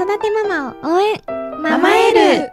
育てママを応援ママエル。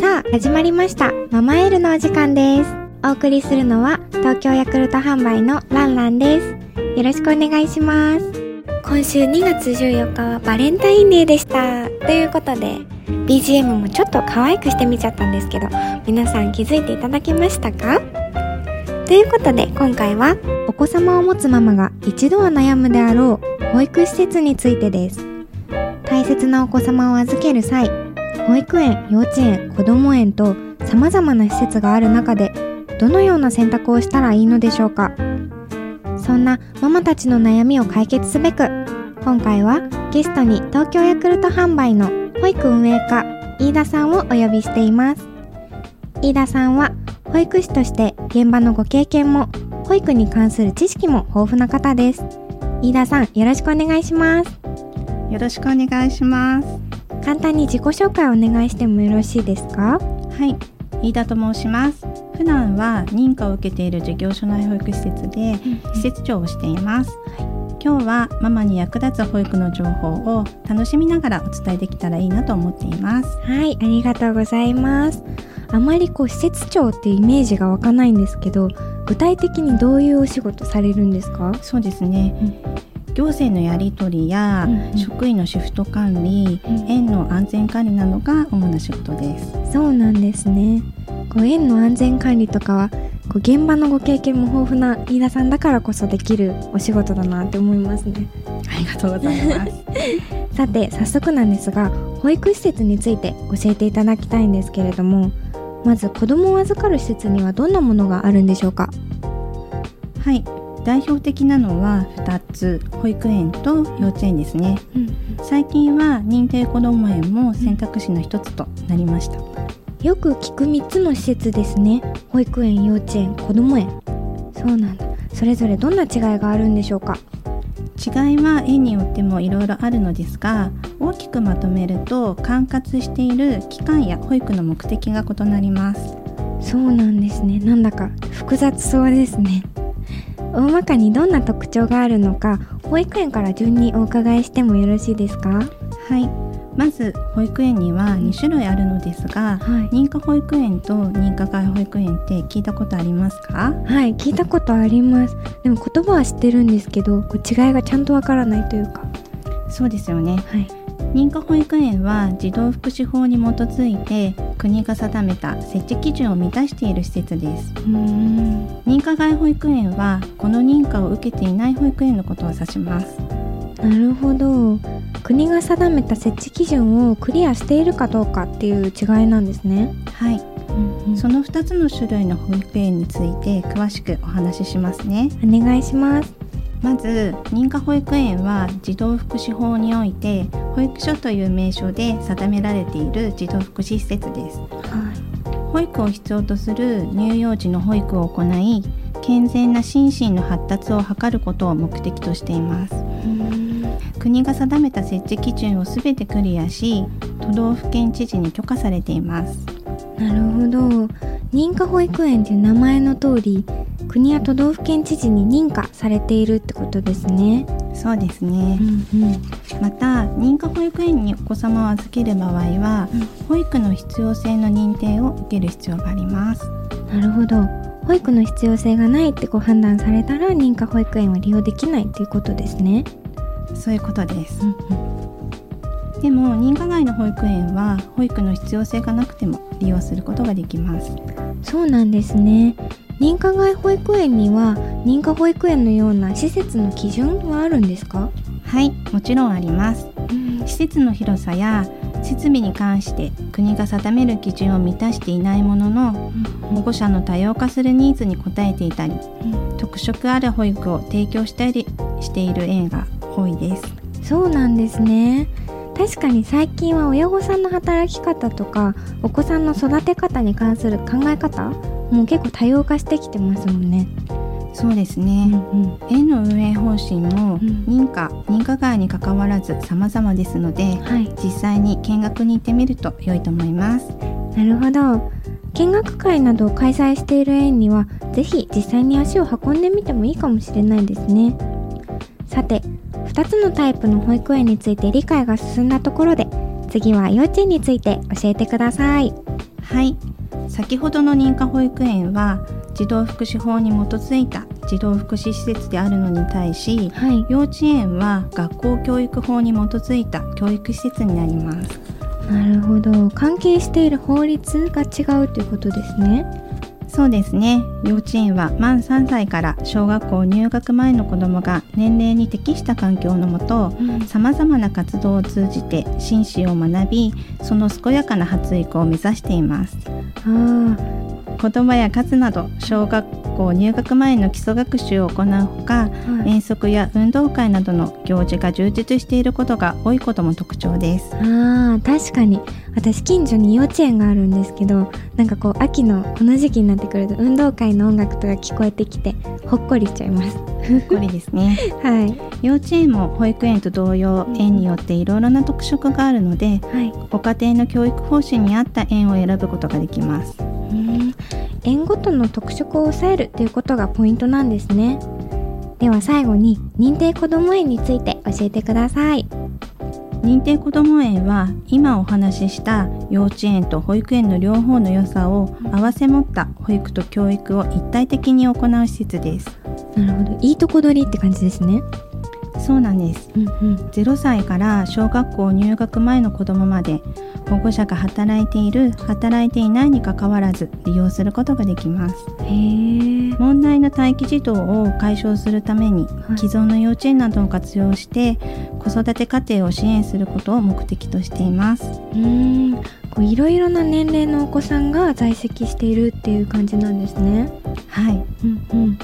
さあ始まりました。ママエルのお時間です。お送りするのは東京ヤクルト販売のランランです。よろしくお願いします。今週2月14日はバレンタインデーでした。ということで BGM もちょっと可愛くしてみちゃったんですけど皆さん気づいていただけましたか？ということで今回はお子様を持つママが一度は悩むであろう保育施設についてです。大切なお子様を預ける際保育園幼稚園子ども園と様々な施設がある中でどのような選択をしたらいいのでしょうか。そんなママたちの悩みを解決すべく今回はゲストに東京ヤクルト販売の保育運営課飯田さんをお呼びしています。飯田さんは保育士として現場のご経験も保育に関する知識も豊富な方です。飯田さんよろしくお願いします。よろしくお願いします。簡単に自己紹介をお願いしてもよろしいですか？はい。飯田と申します。普段は認可を受けている事業所内保育施設で施設長をしています、はい、今日はママに役立つ保育の情報を楽しみながらお伝えできたらいいなと思っています。はいありがとうございます。あまりこう施設長っていうイメージが湧かないんですけど具体的にどういうお仕事されるんですか？そうですね、うん、行政のやり取りや、職員のシフト管理、うん、園の安全管理などが主な仕事です。そうなんですねこう園の安全管理とかはこう現場のご経験も豊富な飯田さんだからこそできるお仕事だなって思いますね。ありがとうございます。さて早速なんですが保育施設について教えていただきたいんですけれどもまず子供を預かる施設にはどんなものがあるんでしょうか？はい。代表的なのは2つ。保育園と幼稚園ですね、うん、最近は認定こども園も選択肢の一つとなりました、よく聞く3つの施設ですね。保育園幼稚園こども園。そうなんだ。それぞれどんな違いがあるんでしょうか？違いは園によってもいろいろあるのですが大きくまとめると管轄している期間や保育の目的が異なります。そうなんですね。なんだか複雑そうですね。大まかにどんな特徴があるのか保育園から順にお伺いしてもよろしいですか？はいまず保育園には2種類あるのですが、はい、認可保育園と認可外保育園って聞いたことありますか？はい聞いたことあります。でも言葉は知ってるんですけどこう違いがちゃんとわからないというか。そうですよね、はい、認可保育園は児童福祉法に基づいて国が定めた設置基準を満たしている施設です。認可外保育園はこの認可を受けていない保育園のことを指します。なるほど国が定めた設置基準をクリアしているかどうかっていう違いなんですね。はい、うんうん、その2つの種類の保育園について詳しくお話ししますね。お願いします。まず認可保育園は児童福祉法において保育所という名称で定められている児童福祉施設です、はい、保育を必要とする乳幼児の保育を行い健全な心身の発達を図ることを目的としています国が定めた設置基準をすべてクリアし都道府県知事に許可されています。なるほど。認可保育園という名前の通り国や都道府県知事に認可されているってことですね。そうですね、うんうん、また認可保育園にお子様を預ける場合は、うん、保育の必要性の認定を受ける必要があります。なるほど。保育の必要性がないってご判断されたら認可保育園は利用できないということですねそういうことです、うんうん、でも認可外の保育園は保育の必要性がなくても利用することができます。そうなんですね。認可外保育園には認可保育園のような施設の基準はあるんですか？はいもちろんあります、うん、施設の広さや設備に関して国が定める基準を満たしていないものの、保護者の多様化するニーズに応えていたり、特色ある保育を提供したりしている園が多いです。そうなんですね。確かに最近は親御さんの働き方とかお子さんの育て方に関する考え方もう結構多様化してきてますもんね。そうですね、うんうん、園の運営方針も認可、うん、認可外にかかわらず様々ですので、はい、実際に見学に行ってみると良いと思います。なるほど。見学会などを開催している園にはぜひ実際に足を運んでみてもいいかもしれないですね。さて2つのタイプの保育園について理解が進んだところで次は幼稚園について教えてください。はい。先ほどの認可保育園は児童福祉法に基づいた児童福祉施設であるのに対し、はい、幼稚園は学校教育法に基づいた教育施設になります。なるほど。関係している法律が違うということですねそうですね。幼稚園は満3歳から小学校入学前の子どもが年齢に適した環境のもとさまざまな活動を通じて心身を学びその健やかな発育を目指しています。あ言葉や数など小学校入学前の基礎学習を行うほか、はい、遠足や運動会などの行事が充実していることが多いことも特徴です。あ確かに私近所に幼稚園があるんですけどなんかこう秋のこの時期になってくると運動会の音楽とか聞こえてきてほっこりしちゃいます。ほっこりですね。はい。幼稚園も保育園と同様園によっていろいろな特色があるので、はい、ご家庭の教育方針に合った園を選ぶことができます。園ごとの特色を抑えるということがポイントなんですね。では最後に認定こども園について教えてください認定こども園は今お話しした幼稚園と保育園の両方の良さを併せ持った保育と教育を一体的に行う施設です。なるほど。いいとこ取りって感じですね。そうなんです、うんうん、0歳から小学校入学前の子どもまで保護者が働いている働いていないにかかわらず利用することができます問題の待機児童を解消するために、はい、既存の幼稚園などを活用して子育て家庭を支援することを目的としています。うん。こういろいろな年齢のお子さんが在籍しているっていう感じなんですね。はい、うんうん。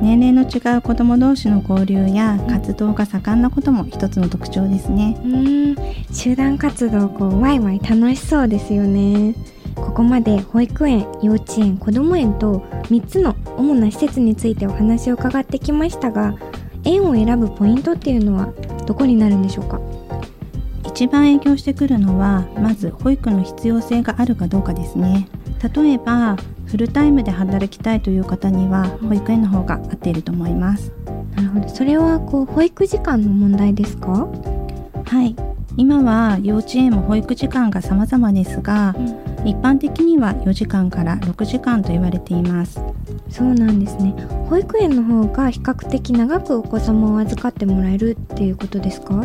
年齢の違う子ども同士の交流や活動が盛んなことも一つの特徴ですね。うん。集団活動こうワイワイ楽しそうですよね。ここまで保育園、幼稚園、こども園と3つの主な施設についてお話を伺ってきましたが園を選ぶポイントっていうのはどこになるんでしょうか？一番影響してくるのはまず保育の必要性があるかどうかですね。例えばフルタイムで働きたいという方には保育園の方が合っていると思います。なるほど。それはこう保育時間の問題ですか？はい。今は幼稚園も保育時間が様々ですが、うん、一般的には4時間から6時間と言われています。そうなんですね。保育園の方が比較的長くお子様を預かってもらえるっていうことですか？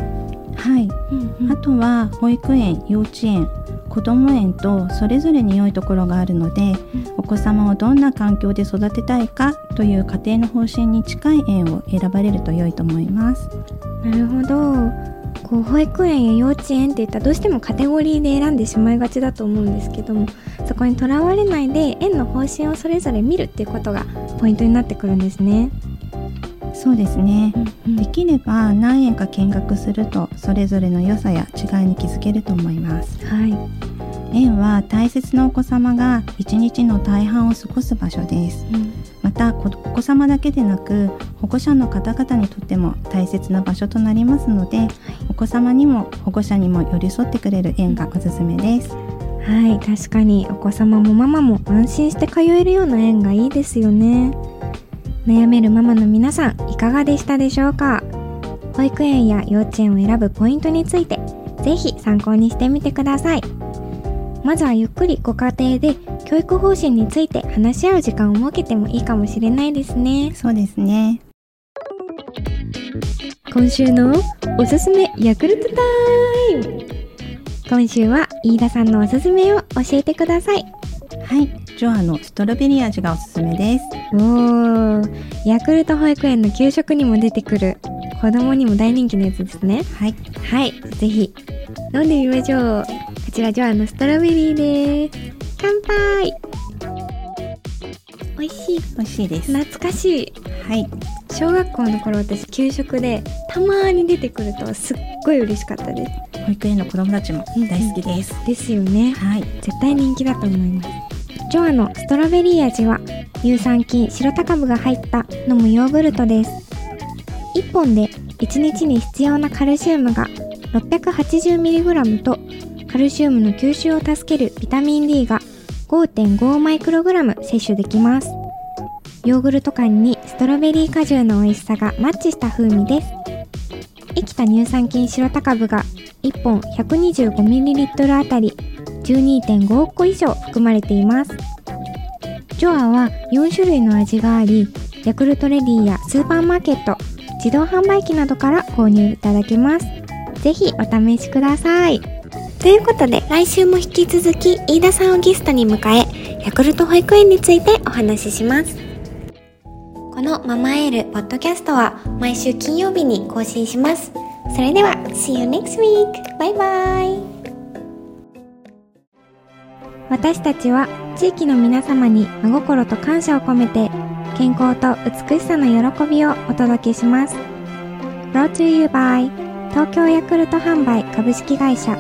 はい、うんうん、あとは保育園幼稚園子ども園とそれぞれに良いところがあるので、お子様をどんな環境で育てたいかという家庭の方針に近い園を選ばれると良いと思います。なるほどこう保育園や幼稚園っていったらどうしてもカテゴリーで選んでしまいがちだと思うんですけどもそこにとらわれないで園の方針をそれぞれ見るっていうことがポイントになってくるんですね。そうですね、うんうん、できれば何円か見学するとそれぞれの良さや違いに気づけると思います。はい。園は大切なお子様が一日の大半を過ごす場所です、うん、またお子様だけでなく保護者の方々にとっても大切な場所となりますので、はい、お子様にも保護者にも寄り添ってくれる園がおすすめです。はい確かに。お子様もママも安心して通えるような園がいいですよね。悩めるママの皆さんいかがでしたでしょうか？保育園や幼稚園を選ぶポイントについてぜひ参考にしてみてください。まずはゆっくりご家庭で教育方針について話し合う時間を設けてもいいかもしれないですね。そうですね今週のおすすめヤクルトタイム。今週は飯田さんのおすすめを教えてください。はい。ジョアのストロベリー味がおすすめです。おー。ヤクルト保育園の給食にも出てくる。子供にも大人気のやつですね。はい。はい。ぜひ。飲んでみましょう。こちらジョアのストロベリーです。乾杯。美味しい。美味しいです。懐かしい。はい小学校の頃私給食でたまに出てくるとすっごい嬉しかったです。保育園の子供たちも大好きです、うん、ですよね。はい。絶対人気だと思います。ジョアのストロベリー味は乳酸菌白タカブが入った飲むヨーグルトです。1本で1日に必要なカルシウムが 680mg とカルシウムの吸収を助けるビタミン D が5.5マイクログラム摂取できます。ヨーグルト感にストロベリー果汁の美味しさがマッチした風味です。生きた乳酸菌白タ株が1本 125ml あたり12.5億個以上含まれています。ジョアは4種類の味があり、ヤクルトレディやスーパーマーケット、自動販売機などから購入いただけます。ぜひお試しください。ということで、来週も引き続き飯田さんをゲストに迎え、ヤクルト保育園についてお話しします。このママエールポッドキャストは毎週金曜日に更新します。それでは、See you next week! バイバイ私たちは地域の皆様に真心と感謝を込めて健康と美しさの喜びをお届けします。Brought to you by 東京ヤクルト販売株式会社